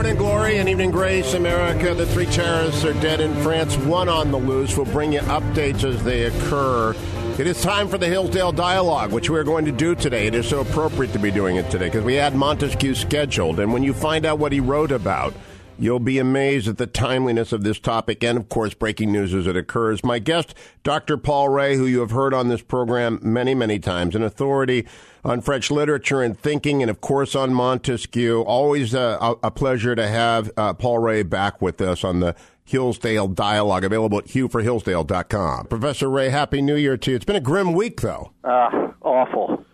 Morning Glory and Evening Grace, America. The three terrorists are dead in France, one on the loose. We'll bring you updates as they occur. It is time for the Hillsdale Dialogue, which we're going to do today. It is so appropriate to be doing it today because we had Montesquieu scheduled. And when you find out what he wrote about, You'll be amazed at the timeliness of this topic and, of course, breaking news as it occurs. My guest, Dr. Paul Rahe, who you have heard on this program many, many times, an authority on French literature and thinking, and, of course, on Montesquieu. Always a, a pleasure to have uh, Paul Rahe back with us on the Hillsdale Dialogue, available at hugh4hillsdale.com. Professor Rahe, Happy New Year to you. It's been a grim week, though. Uh, awful.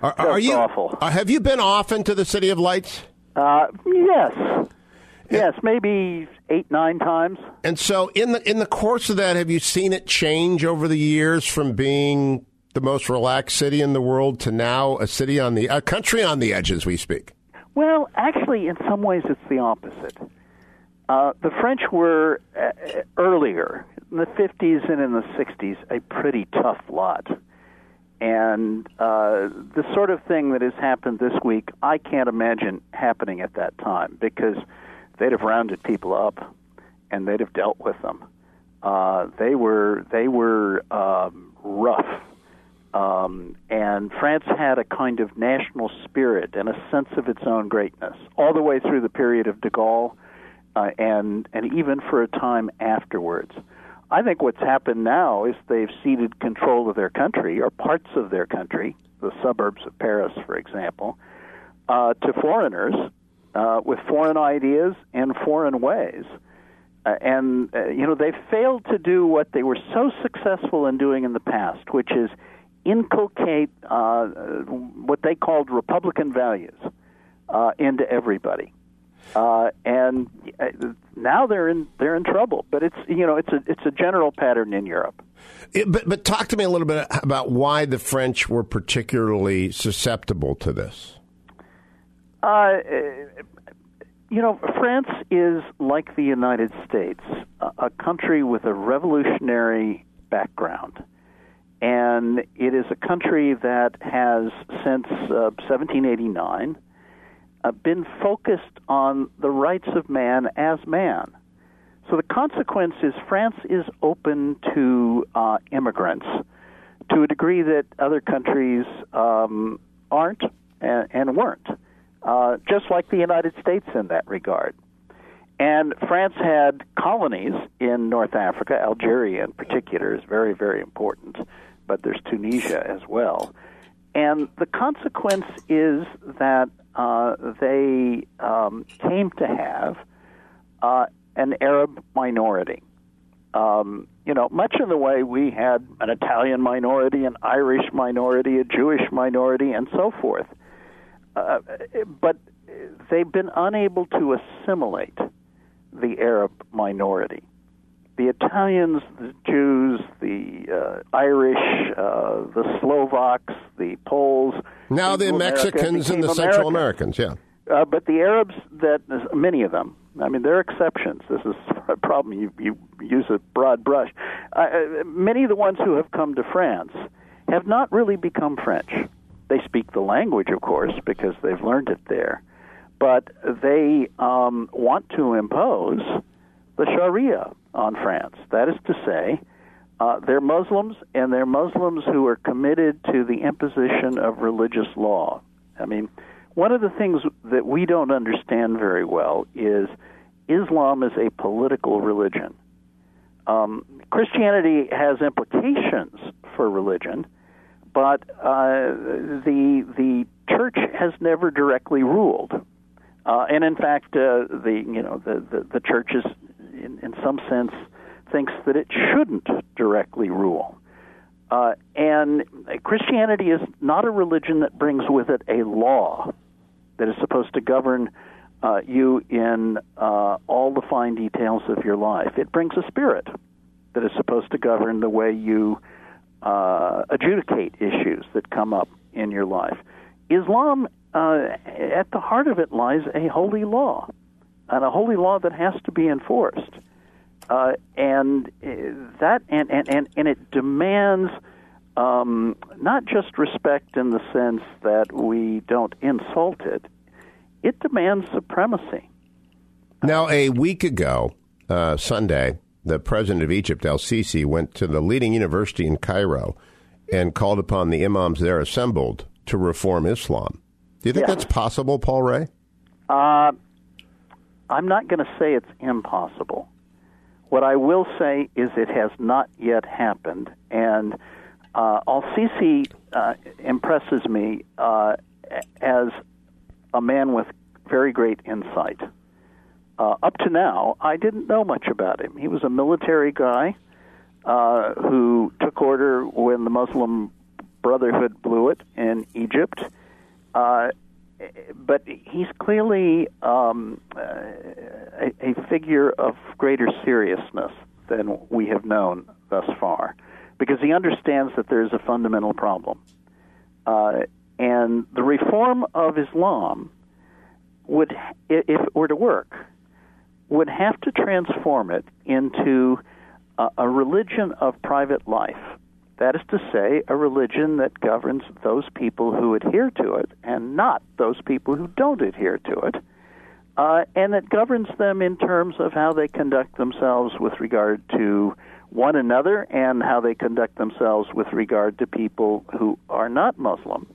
Are, are you awful. Uh, have you been often to the City of Lights? Uh, yes. Yes, maybe eight, nine times. And so, in the in the course of that, have you seen it change over the years from being the most relaxed city in the world to now a city on the a country on the edge, as we speak? Well, actually, in some ways, it's the opposite. Uh, the French were uh, earlier in the 50s and in the 60s a pretty tough lot. And uh, the sort of thing that has happened this week, I can't imagine happening at that time because they'd have rounded people up and they'd have dealt with them. Uh, they were they were um, rough, um, and France had a kind of national spirit and a sense of its own greatness all the way through the period of De Gaulle, uh, and and even for a time afterwards. I think what's happened now is they've ceded control of their country or parts of their country, the suburbs of Paris, for example, uh, to foreigners uh, with foreign ideas and foreign ways. Uh, and, uh, you know, they failed to do what they were so successful in doing in the past, which is inculcate uh, what they called Republican values uh, into everybody. Uh, and uh, now they're in they're in trouble. But it's you know it's a it's a general pattern in Europe. It, but but talk to me a little bit about why the French were particularly susceptible to this. Uh, you know, France is like the United States, a, country with a revolutionary background. And it is a country that has, since uh, 1789, uh, been focused on the rights of man as man. So the consequence is France is open to uh, immigrants to a degree that other countries um, aren't and, and weren't uh, just like the United States in that regard. And France had colonies in North Africa. Algeria, in particular, is very, very important, but there's Tunisia as well. And the consequence is that uh, they um, came to have uh, an Arab minority. Um, you know, much in the way we had an Italian minority, an Irish minority, a Jewish minority, and so forth. Uh, but they've been unable to assimilate the Arab minority. The Italians, the Jews, the uh, Irish, uh, the Slovaks, the Poles. Now the Mexicans and the Central Americans, yeah. Uh, but the Arabs, that many of them, I mean, there are exceptions. This is a problem. You, you use a broad brush. Uh, uh, many of the ones who have come to France have not really become French. They speak the language, of course, because they've learned it there. But they um, want to impose the Sharia on France. That is to say, uh, they're Muslims, and they're Muslims who are committed to the imposition of religious law. I mean, one of the things that we don't understand very well is Islam is a political religion. Um, Christianity has implications for religion, but uh, the the church has never directly ruled, uh, and in fact, uh, the you know the the, the church is in, in some sense thinks that it shouldn't directly rule. Uh, and Christianity is not a religion that brings with it a law that is supposed to govern uh, you in uh, all the fine details of your life. It brings a spirit that is supposed to govern the way you uh, adjudicate issues that come up in your life. Islam, uh, at the heart of it lies a holy law, and a holy law that has to be enforced. Uh, and uh, that and, and, and, and it demands um, not just respect in the sense that we don't insult it, it demands supremacy. Now, a week ago, uh, Sunday, the president of Egypt, El Sisi, went to the leading university in Cairo and called upon the imams there assembled to reform Islam. Do you think Yes. that's possible, Paul Rahe? Uh, I'm not going to say it's impossible. What I will say is it has not yet happened, and uh, Al Sisi uh, impresses me uh, as a man with very great insight. Uh, up to now, I didn't know much about him. He was a military guy uh, who took order when the Muslim Brotherhood blew it in Egypt. Uh, but he's clearly um, a, a figure of greater seriousness than we have known thus far, because he understands that there is a fundamental problem. Uh, and the reform of Islam would, if it were to work, would have to transform it into a, a religion of private life. That is to say, a religion that governs those people who adhere to it and not those people who don't adhere to it, uh, and that governs them in terms of how they conduct themselves with regard to one another and how they conduct themselves with regard to people who are not Muslim.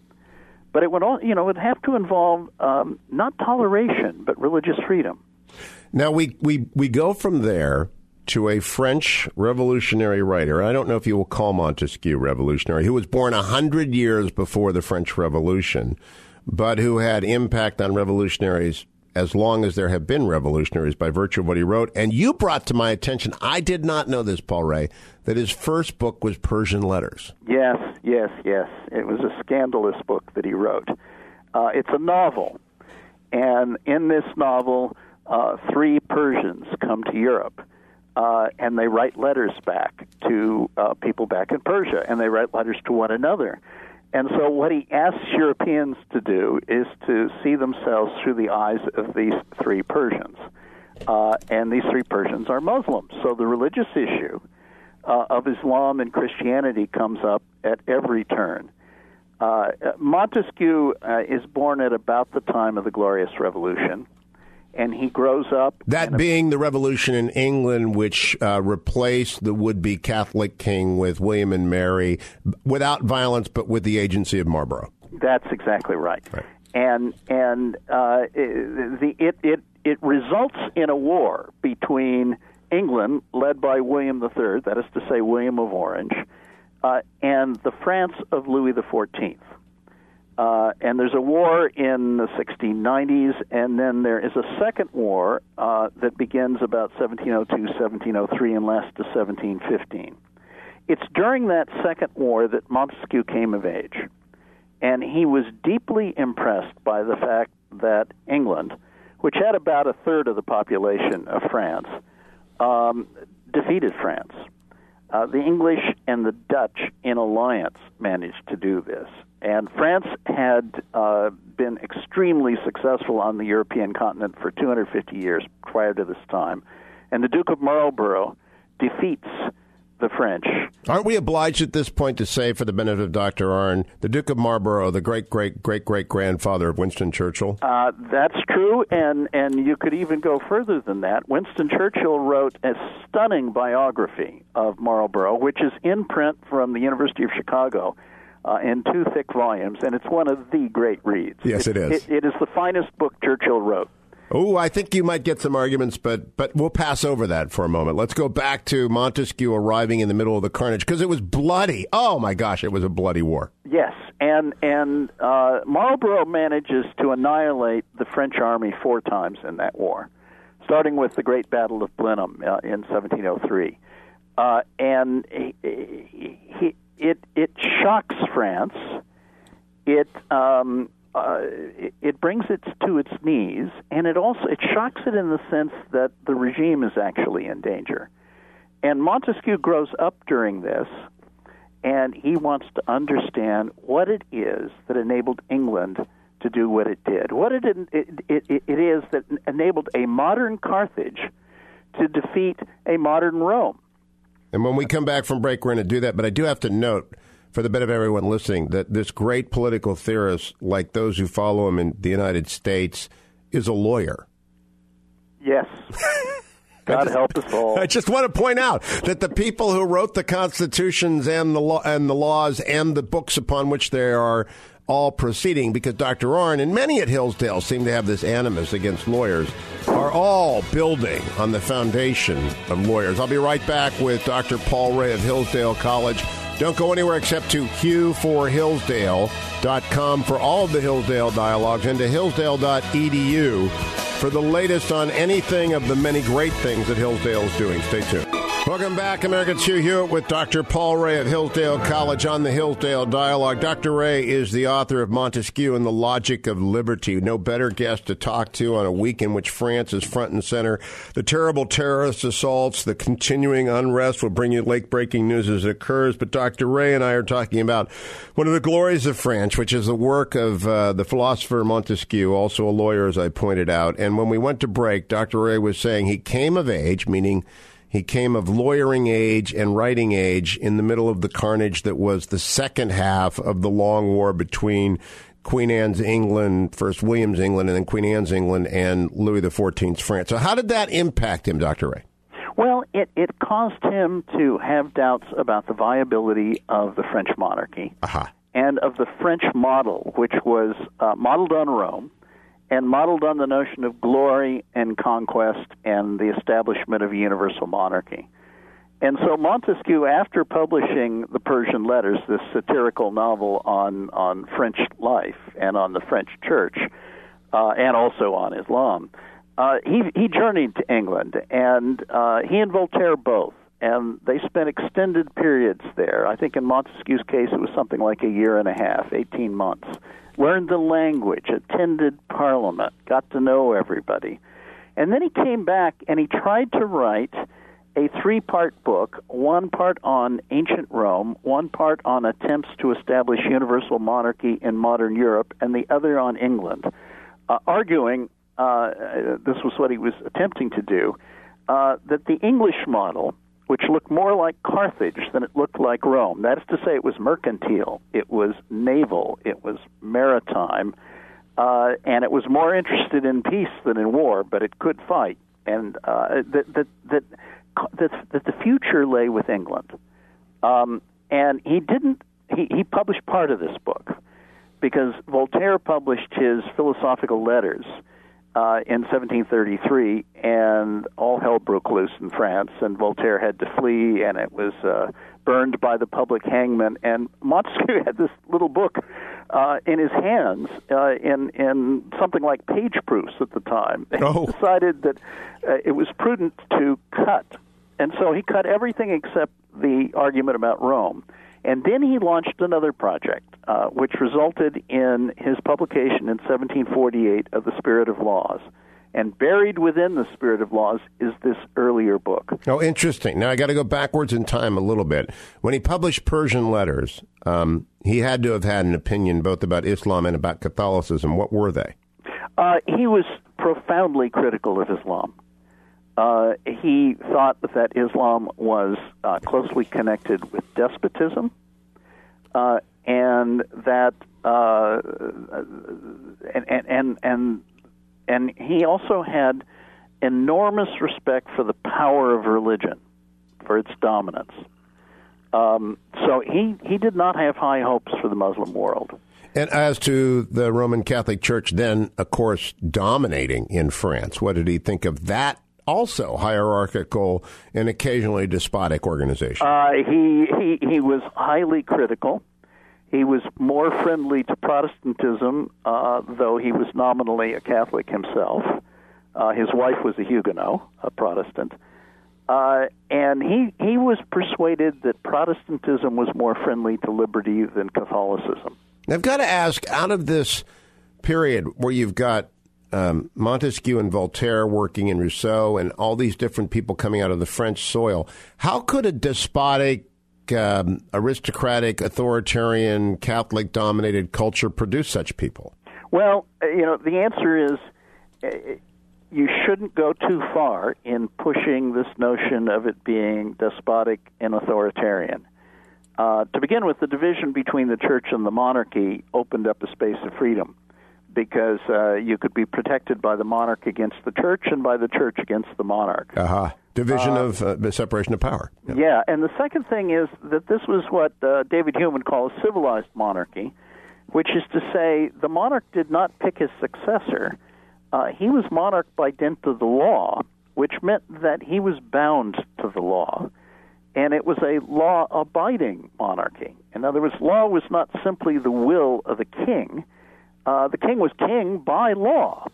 But it would all, you know, would have to involve um, not toleration, but religious freedom. Now we, we, we go from there to a French revolutionary writer. I don't know if you will call Montesquieu revolutionary, who was born a hundred years before the French Revolution, but who had impact on revolutionaries as long as there have been revolutionaries by virtue of what he wrote. And you brought to my attention, I did not know this, Paul Rahe, that his first book was Persian Letters. Yes, yes, yes. It was a scandalous book that he wrote. Uh, it's a novel, and in this novel, uh, three Persians come to Europe, uh, and they write letters back to uh, people back in Persia, and they write letters to one another. And so, what he asks Europeans to do is to see themselves through the eyes of these three Persians. Uh, and these three Persians are Muslims. So, the religious issue uh, of Islam and Christianity comes up at every turn. Uh, Montesquieu uh, is born at about the time of the Glorious Revolution, and he grows up. That in being the revolution in England, which uh, replaced the would be Catholic king with William and Mary without violence, but with the agency of Marlborough. That's exactly right. Right. And and uh, the it it it results in a war between England, led by William III, that is to say, William of Orange, uh, and the France of Louis XIV. Uh, and there's a war in the 1690s, and then there is a second war uh, that begins about 1702, 1703, and lasts to 1715. It's during that second war that Montesquieu came of age and he was deeply impressed by the fact that England, which had about a third of the population of France, um, defeated France. Uh, the English and the Dutch in alliance managed to do this. And France had uh, been extremely successful on the European continent for 250 years prior to this time. And the Duke of Marlborough defeats the French Aren't we obliged at this point to say, for the benefit of Dr. Arnn, the Duke of Marlborough, the great, great, great, great grandfather of Winston Churchill? Uh, that's true, and and you could even go further than that. Winston Churchill wrote a stunning biography of Marlborough, which is in print from the University of Chicago. Uh, in two thick volumes, and it's one of the great reads. Yes, it is. It, it is the finest book Churchill wrote. Oh, I think you might get some arguments, but but we'll pass over that for a moment. Let's go back to Montesquieu arriving in the middle of the carnage because it was bloody. Oh my gosh, it was a bloody war. Yes, and and uh, Marlborough manages to annihilate the French army four times in that war, starting with the Great Battle of Blenheim uh, in 1703, uh, and he, he, it it shocks France. It um, uh, it, it brings it to its knees, and it also it shocks it in the sense that the regime is actually in danger. And Montesquieu grows up during this, and he wants to understand what it is that enabled England to do what it did. What it, it, it, it is that enabled a modern Carthage to defeat a modern Rome. And when we come back from break, we're going to do that. But I do have to note, for the benefit of everyone listening, that this great political theorist, like those who follow him in the United States, is a lawyer. Yes. God just, help us all. I just want to point out that the people who wrote the constitutions and the law and the laws and the books upon which they are all proceeding, because Dr. Arnn and many at Hillsdale seem to have this animus against lawyers, are all building on the foundation of lawyers. I'll be right back with Dr. Paul Rahe of Hillsdale College. Don't go anywhere except to hugh4hillsdale.com for all of the Hillsdale dialogues and to hillsdale.edu for the latest on anything of the many great things that Hillsdale is doing. Stay tuned. Welcome back, American Hugh Hewitt with Dr. Paul Rahe of Hillsdale College on the Hillsdale Dialogue. Dr. Rahe is the author of Montesquieu and the Logic of Liberty. No better guest to talk to on a week in which France is front and center. The terrible terrorist assaults, the continuing unrest will bring you late breaking news as it occurs. But Dr. Rahe and I are talking about one of the glories of France, which is the work of uh, the philosopher Montesquieu, also a lawyer, as I pointed out. And when we went to break, Dr. Rahe was saying he came of age, meaning he came of lawyering age and writing age in the middle of the carnage that was the second half of the long war between Queen Anne's England, first William's England, and then Queen Anne's England and Louis XIV's France. So, how did that impact him, Dr. Rahe? Well, it, it caused him to have doubts about the viability of the French monarchy uh-huh. and of the French model, which was uh, modeled on Rome and modeled on the notion of glory and conquest and the establishment of universal monarchy. And so Montesquieu, after publishing the Persian Letters, this satirical novel on, on French life and on the French church, uh, and also on Islam, uh, he, he journeyed to England, and uh, he and Voltaire both. And they spent extended periods there. I think in Montesquieu's case, it was something like a year and a half, 18 months learned the language, attended Parliament, got to know everybody. And then he came back and he tried to write a three part book one part on ancient Rome, one part on attempts to establish universal monarchy in modern Europe, and the other on England, uh, arguing uh, this was what he was attempting to do uh, that the English model which looked more like Carthage than it looked like Rome. That is to say, it was mercantile, it was naval, it was maritime, uh, and it was more interested in peace than in war, but it could fight. And uh, that, that, that, that, that the future lay with England. Um, and he didn't, he, he published part of this book because Voltaire published his philosophical letters uh, in 1733, and all hell broke loose in France, and Voltaire had to flee, and it was uh, burned by the public hangman. And Montesquieu had this little book uh, in his hands uh, in in something like page proofs at the time. Oh. He decided that uh, it was prudent to cut, and so he cut everything except the argument about Rome. And then he launched another project, uh, which resulted in his publication in 1748 of The Spirit of Laws. And buried within The Spirit of Laws is this earlier book. Oh, interesting. Now I got to go backwards in time a little bit. When he published Persian Letters, um, he had to have had an opinion both about Islam and about Catholicism. What were they? Uh, he was profoundly critical of Islam. Uh, he thought that Islam was uh, closely connected with despotism, uh, and that uh, and, and and and he also had enormous respect for the power of religion, for its dominance. Um, so he he did not have high hopes for the Muslim world. And as to the Roman Catholic Church, then of course dominating in France, what did he think of that also hierarchical and occasionally despotic organization? Uh, he, he, he was highly critical. He was more friendly to Protestantism, uh, though he was nominally a Catholic himself. Uh, his wife was a Huguenot, a Protestant. Uh, and he, he was persuaded that Protestantism was more friendly to liberty than Catholicism. I've got to ask out of this period where you've got um, Montesquieu and Voltaire working in Rousseau and all these different people coming out of the French soil. How could a despotic, um, aristocratic, authoritarian, Catholic dominated culture produce such people? Well, uh, you know, the answer is uh, you shouldn't go too far in pushing this notion of it being despotic and authoritarian. Uh, to begin with, the division between the church and the monarchy opened up a space of freedom because uh, you could be protected by the monarch against the church and by the church against the monarch. Uh-huh. Division uh, of uh, separation of power. Yeah. yeah. and the second thing is that this was what uh, David Hume would call a civilized monarchy, which is to say the monarch did not pick his successor. Uh, he was monarch by dint of the law, which meant that he was bound to the law. And it was a law abiding monarchy. In other words, law was not simply the will of the king uh, the king was king by law.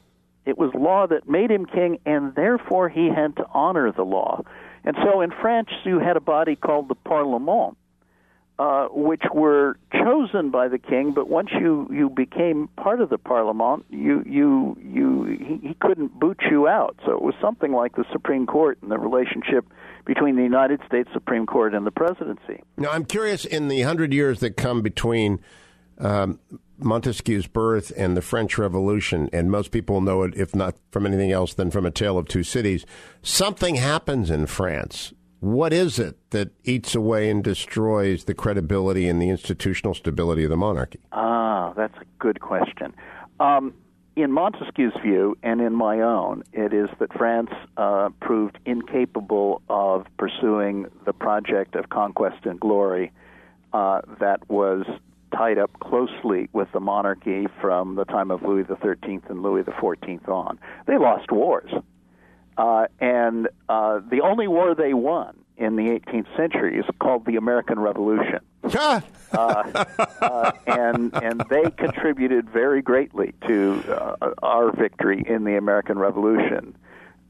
It was law that made him king, and therefore he had to honor the law. And so in France, you had a body called the Parlement, uh, which were chosen by the king. But once you, you became part of the Parlement, you you you he, he couldn't boot you out. So it was something like the Supreme Court and the relationship between the United States Supreme Court and the presidency. Now, I'm curious in the hundred years that come between um, Montesquieu's birth and the French Revolution, and most people know it, if not from anything else than from A Tale of Two Cities, something happens in France. What is it that eats away and destroys the credibility and the institutional stability of the monarchy? Ah, that's a good question. Um, in Montesquieu's view, and in my own, it is that France uh, proved incapable of pursuing the project of conquest and glory uh, that was tied up closely with the monarchy from the time of Louis XIII and Louis XIV on. They lost wars. Uh, and uh, the only war they won in the 18th century is called the American Revolution. uh, uh, and and they contributed very greatly to uh, our victory in the American Revolution.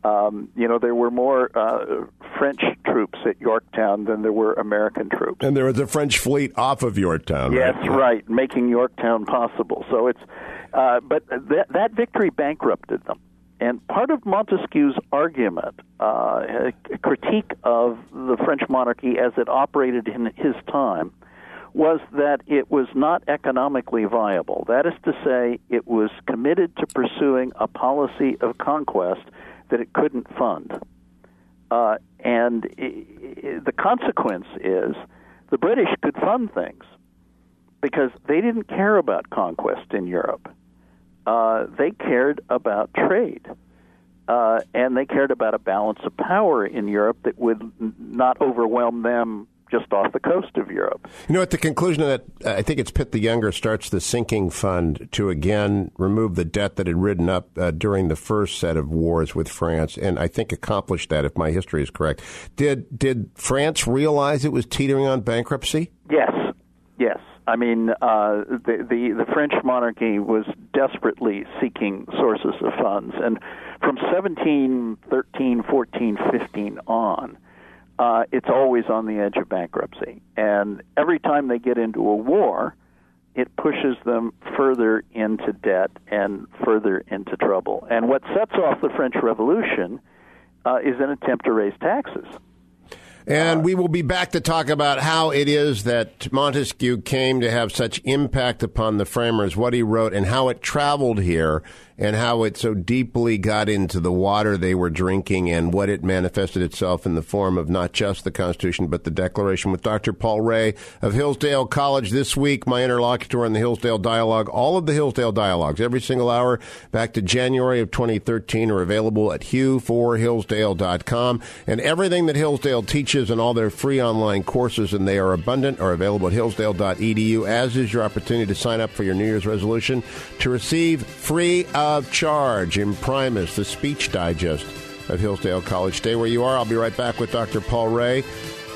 Um, you know, there were more uh, French troops at Yorktown than there were American troops. And there was a French fleet off of Yorktown. Yes, right, right making Yorktown possible. So it's, uh, but that, that victory bankrupted them. And part of Montesquieu's argument, uh, a critique of the French monarchy as it operated in his time, was that it was not economically viable. That is to say, it was committed to pursuing a policy of conquest that it couldn't fund. Uh, and it, the consequence is the British could fund things because they didn't care about conquest in Europe. Uh, they cared about trade. Uh, and they cared about a balance of power in Europe that would not overwhelm them just off the coast of Europe. You know, at the conclusion of that, I think it's Pitt the Younger starts the sinking fund to again remove the debt that had ridden up uh, during the first set of wars with France, and I think accomplished that, if my history is correct. Did did France realize it was teetering on bankruptcy? Yes, yes. I mean, uh, the, the the French monarchy was desperately seeking sources of funds, and from 1713, 14, 15 on uh, it's always on the edge of bankruptcy. And every time they get into a war, it pushes them further into debt and further into trouble. And what sets off the French Revolution uh, is an attempt to raise taxes. And we will be back to talk about how it is that Montesquieu came to have such impact upon the framers, what he wrote, and how it traveled here and how it so deeply got into the water they were drinking and what it manifested itself in the form of not just the Constitution, but the Declaration with Dr. Paul Rahe of Hillsdale College this week, my interlocutor in the Hillsdale Dialogue. All of the Hillsdale Dialogues, every single hour back to January of 2013 are available at hugh4hillsdale.com. And everything that Hillsdale teaches and all their free online courses, and they are abundant, are available at hillsdale.edu, as is your opportunity to sign up for your New Year's resolution to receive free uh, of charge. Imprimis, the speech digest of Hillsdale College. Stay where you are. I'll be right back with Dr. Paul Rahe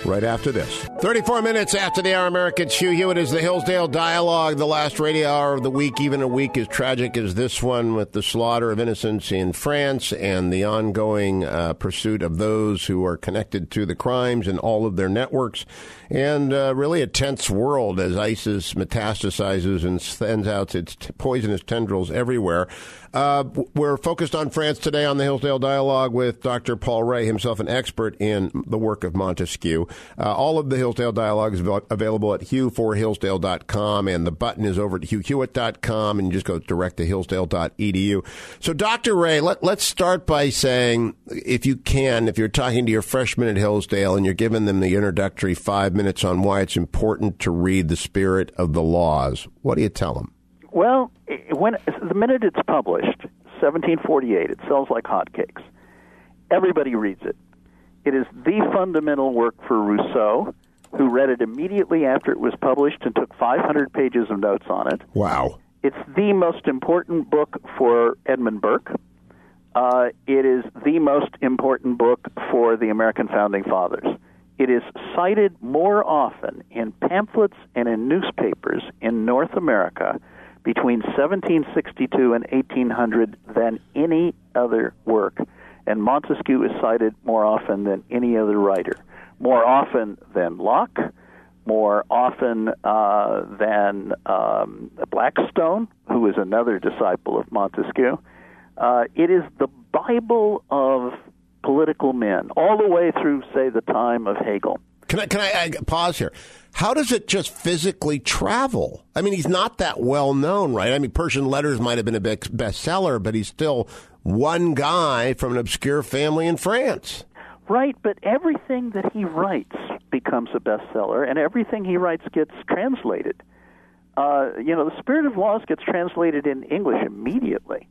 right after this. 34 minutes after the hour, American Hugh Hewitt is the Hillsdale Dialogue, the last radio hour of the week, even a week as tragic as this one with the slaughter of innocents in France and the ongoing uh, pursuit of those who are connected to the crimes and all of their networks and uh, really a tense world as ISIS metastasizes and sends out its t- poisonous tendrils everywhere. Uh, we're focused on France today on the Hillsdale Dialogue with Dr. Paul Rahe, himself an expert in the work of Montesquieu. Uh, all of the Hillsdale Dialogue is available at hugh4hillsdale.com, and the button is over at hughhewitt.com, and you just go direct to hillsdale.edu. So, Dr. Rahe, let, let's start by saying, if you can, if you're talking to your freshmen at Hillsdale and you're giving them the introductory five minutes on why it's important to read the spirit of the laws, what do you tell them? Well, when the minute it's published, 1748, it sells like hotcakes. Everybody reads it. It is the fundamental work for Rousseau, who read it immediately after it was published and took 500 pages of notes on it. Wow. It's the most important book for Edmund Burke. Uh, it is the most important book for the American founding fathers. It is cited more often in pamphlets and in newspapers in North America between 1762 and 1800 than any other work. And Montesquieu is cited more often than any other writer, more often than Locke, more often uh, than um, Blackstone, who is another disciple of Montesquieu. Uh, it is the Bible of political men, all the way through, say, the time of Hegel. Can I, can I, pause here? How does it just physically travel? I mean, he's not that well known, right? I mean, Persian Letters might have been a big bestseller, but he's still one guy from an obscure family in France. Right, but everything that he writes becomes a bestseller, and everything he writes gets translated. Uh, you know, the Spirit of Laws gets translated in English immediately,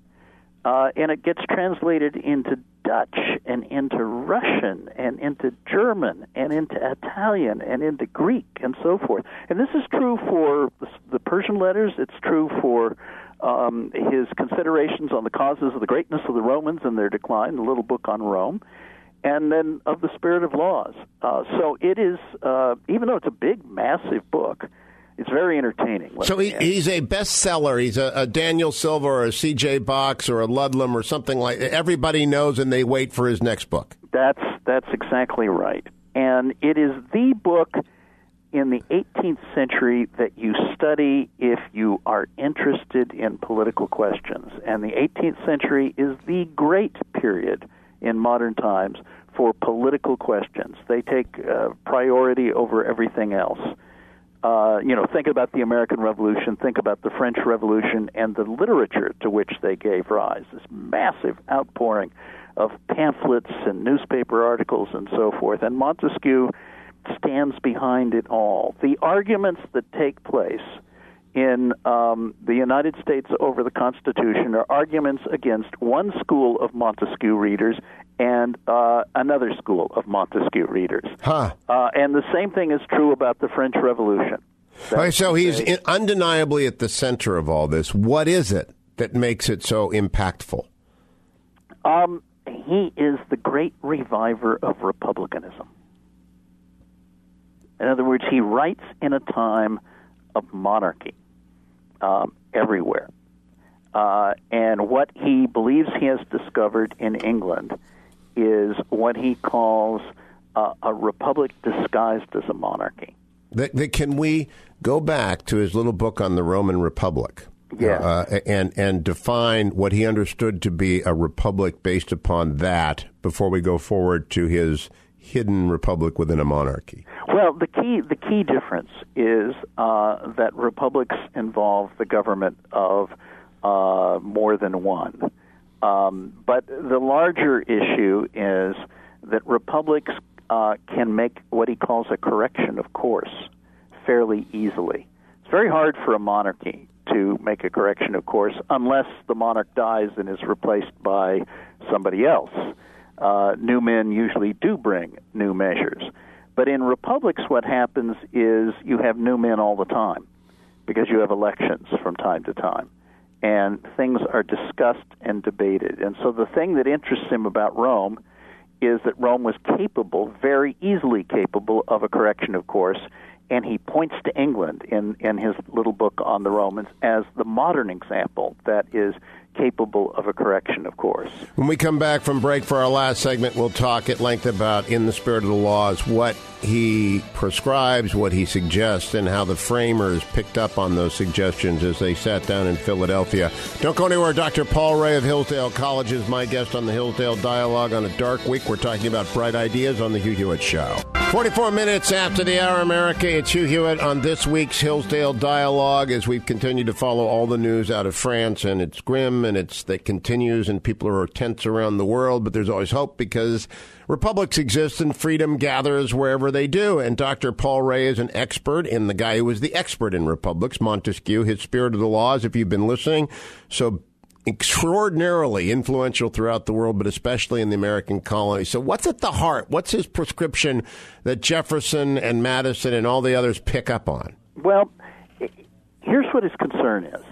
uh, and it gets translated into Dutch and into Russian and into German and into Italian and into Greek and so forth. And this is true for the Persian letters. It's true for um, his considerations on the causes of the greatness of the Romans and their decline, the little book on Rome, and then of the Spirit of Laws. Uh, so it is, uh, even though it's a big, massive book, it's very entertaining. So he, he's a bestseller. He's a, a, Daniel Silva or a C.J. Box or a Ludlum or something like. Everybody knows, and they wait for his next book. That's that's exactly right, and it is the book in the 18th century that you study if you are interested in political questions. And the 18th century is the great period in modern times for political questions. They take uh, priority over everything else uh, you know, think about the American Revolution, think about the French Revolution, and the literature to which they gave rise. This massive outpouring of pamphlets and newspaper articles and so forth. And Montesquieu stands behind it all. The arguments that take place in um, the United States over the Constitution are arguments against one school of Montesquieu readers and uh, another school of Montesquieu readers. Huh. Uh, and the same thing is true about the French Revolution. Right, so he's in, undeniably at the center of all this. What is it that makes it so impactful? Um, he is the great reviver of republicanism. In other words, he writes in a time of monarchy um, everywhere. Uh, and what he believes he has discovered in England is what he calls uh, a republic disguised as a monarchy. That, that can we go back to his little book on the Roman Republic? Yeah. Uh, and and define what he understood to be a republic based upon that before we go forward to his hidden republic within a monarchy? Well, the key the key difference is uh, that republics involve the government of uh, more than one. Um, but the larger issue is that republics uh, can make what he calls a correction of course fairly easily. It's very hard for a monarchy to make a correction of course unless the monarch dies and is replaced by somebody else uh, new men usually do bring new measures. But in republics, what happens is you have new men all the time because you have elections from time to time. And things are discussed and debated. And so the thing that interests him about Rome is that Rome was capable, very easily capable, of a correction of course. And he points to England in, in his little book on the Romans as the modern example that is capable of a correction, of course. When we come back from break for our last segment, we'll talk at length about, in the spirit of the laws, what he prescribes, what he suggests, and how the framers picked up on those suggestions as they sat down in Philadelphia. Don't go anywhere. Dr. Paul Rahe of Hillsdale College is my guest on the Hillsdale Dialogue on a dark week. We're talking about bright ideas on the Hugh Hewitt Show. 44 minutes after the hour, America. It's Hugh Hewitt on this week's Hillsdale Dialogue as we've continued to follow all the news out of France, and it's grim and it's that continues, and people are tense around the world. But there's always hope because republics exist and freedom gathers wherever they do. And Dr. Paul Rahe is an expert in the guy who was the expert in republics, Montesquieu, his Spirit of the Laws. If you've been listening, so extraordinarily influential throughout the world, but especially in the American colonies. So, what's at the heart? What's his prescription that Jefferson and Madison and all the others pick up on? Well, here's what his concern is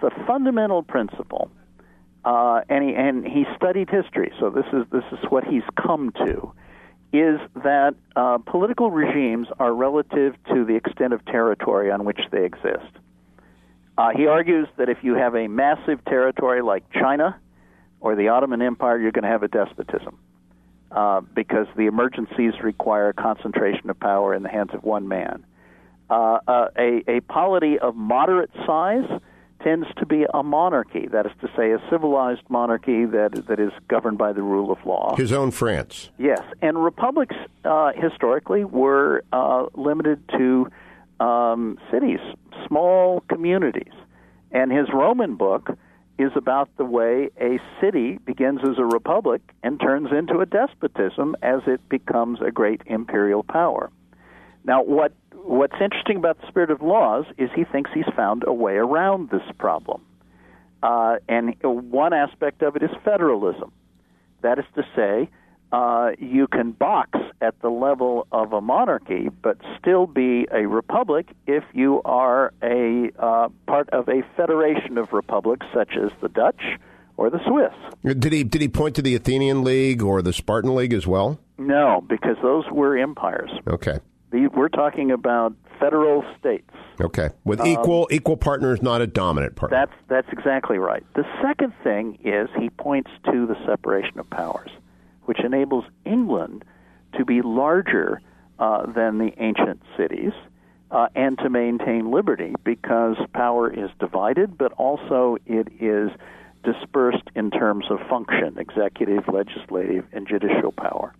the fundamental principle. Uh, and he and he studied history, so this is this is what he's come to, is that uh, political regimes are relative to the extent of territory on which they exist. Uh, he argues that if you have a massive territory like China or the Ottoman Empire, you're going to have a despotism uh, because the emergencies require concentration of power in the hands of one man. Uh, uh, a, a polity of moderate size tends to be a monarchy, that is to say, a civilized monarchy that that is governed by the rule of law. His own France. Yes, and republics uh, historically were uh, limited to um, cities, small communities. And his Roman book is about the way a city begins as a republic and turns into a despotism as it becomes a great imperial power. Now, what what's interesting about the spirit of laws is he thinks he's found a way around this problem. Uh, and one aspect of it is federalism. That is to say, uh, you can box at the level of a monarchy, but still be a republic if you are a uh, part of a federation of republics, such as the Dutch or the Swiss. Did he did he point to the Athenian League or the Spartan League as well? No, because those were empires. Okay. The, we're talking about federal states. Okay, with equal um, equal partners, not a dominant partner. That's that's exactly right. The second thing is he points to the separation of powers which enables England to be larger uh, than the ancient cities uh, and to maintain liberty because power is divided, but also it is dispersed in terms of function executive, legislative, and judicial power.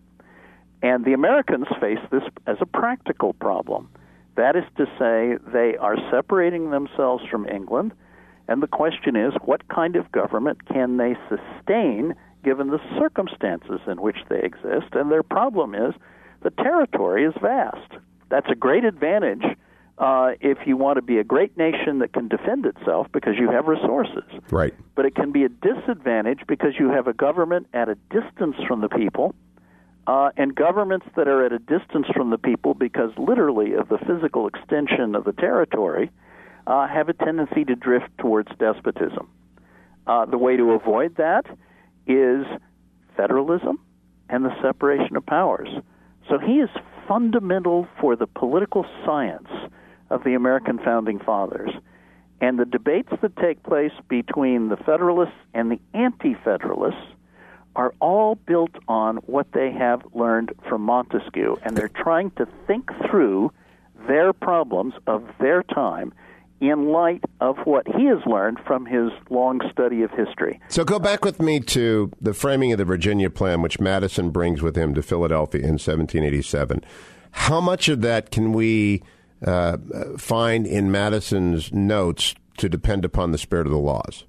And the Americans face this as a practical problem. That is to say, they are separating themselves from England, and the question is what kind of government can they sustain given the circumstances in which they exist. And their problem is the territory is vast. That's a great advantage uh, if you want to be a great nation that can defend itself because you have resources. Right. But it can be a disadvantage because you have a government at a distance from the people. Uh, and governments that are at a distance from the people because literally of the physical extension of the territory uh, have a tendency to drift towards despotism. Uh, the way to avoid that is federalism and the separation of powers. So he is fundamental for the political science of the American founding fathers. And the debates that take place between the Federalists and the Anti Federalists are all built on what they have learned from Montesquieu. And they're trying to think through their problems of their time in light of what he has learned from his long study of history. So go back with me to the framing of the Virginia Plan, which Madison brings with him to Philadelphia in 1787. How much of that can we uh, find in Madison's notes to depend upon the spirit of the laws?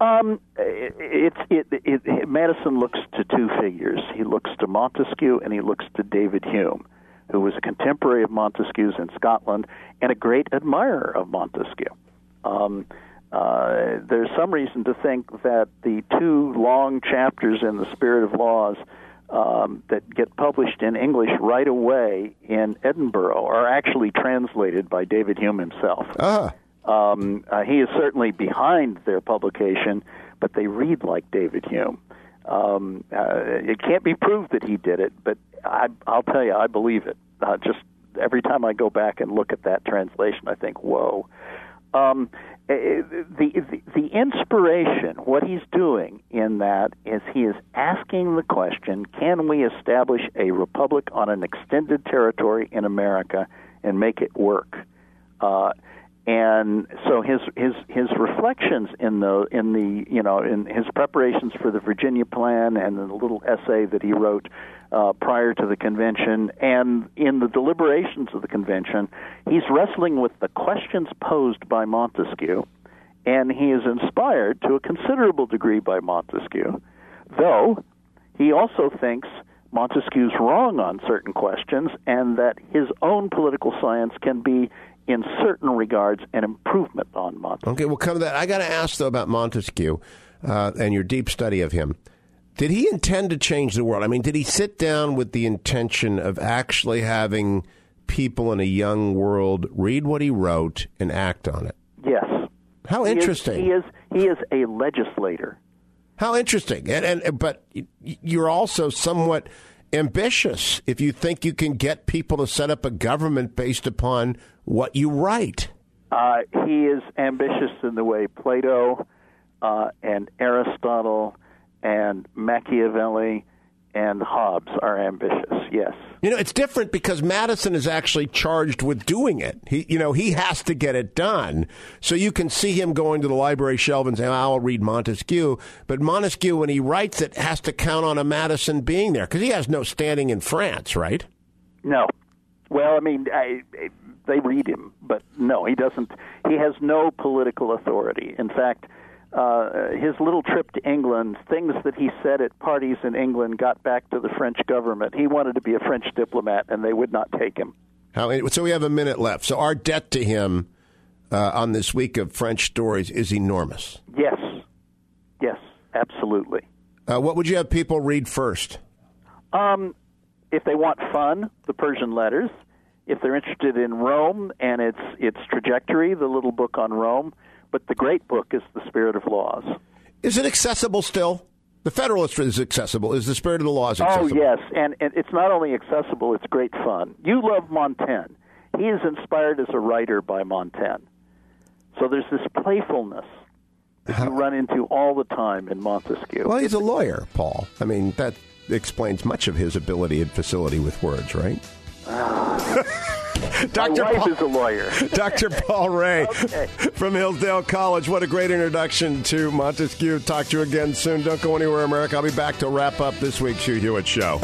Um, it, it, it, Madison looks to two figures. He looks to Montesquieu and he looks to David Hume who was a contemporary of Montesquieu's in Scotland and a great admirer of Montesquieu. Um, uh, there's some reason to think that the two long chapters in the Spirit of Laws um, that get published in English right away in Edinburgh are actually translated by David Hume himself. Ah. Um, uh, he is certainly behind their publication, but they read like David Hume. Um, uh, it can't be proved that he did it, but I, I'll tell you, I believe it. Uh, just every time I go back and look at that translation, I think, whoa. Um, eh, eh, the, the the inspiration, what he's doing in that is he is asking the question: Can we establish a republic on an extended territory in America and make it work? Uh, and so his his his reflections in the in the you know in his preparations for the Virginia plan and the little essay that he wrote uh, prior to the convention and in the deliberations of the convention, he's wrestling with the questions posed by Montesquieu, and he is inspired to a considerable degree by Montesquieu, though he also thinks Montesquieu's wrong on certain questions and that his own political science can be in certain regards, an improvement on Montesquieu. Okay, we'll come to that. I got to ask, though, about Montesquieu uh, and your deep study of him. Did he intend to change the world? I mean, did he sit down with the intention of actually having people in a young world read what he wrote and act on it? Yes. How interesting. He is, he is, he is a legislator. How interesting. And, and but you're also somewhat ambitious if you think you can get people to set up a government based upon what you write. Uh, he is ambitious in the way Plato uh, and Aristotle and Machiavelli and Hobbes are ambitious. Yes. You know, it's different because Madison is actually charged with doing it. He, you know, he has to get it done. So you can see him going to the library shelf and saying, "I'll read Montesquieu." But Montesquieu, when he writes it, has to count on a Madison being there because he has no standing in France, right? No. Well, I mean, I, they read him, but no, he doesn't. He has no political authority. In fact uh, his little trip to England, things that he said at parties in England got back to the French government. He wanted to be a French diplomat, and they would not take him. How, so we have a minute left. So our debt to him uh, on this week of French stories is enormous. Yes, yes, absolutely. Uh, what would you have people read first? Um, if they want fun, the Persian Letters. If they're interested in Rome and its its trajectory, the little book on Rome. But the great book is The Spirit of Laws. Is it accessible still? The Federalist is accessible. Is the Spirit of the Laws oh, accessible? Oh, yes. And, and it's not only accessible, it's great fun. You love Montaigne. He is inspired as a writer by Montaigne. So there's this playfulness that you run into all the time in Montesquieu. Well, he's a lawyer, Paul. I mean, that explains much of his ability and facility with words, right? Dr. My wife Paul, is a lawyer. Dr. Paul Rahe okay. from Hillsdale College. What a great introduction to Montesquieu. Talk to you again soon. Don't go anywhere, America. I'll be back to wrap up this week's Hugh Hewitt Show.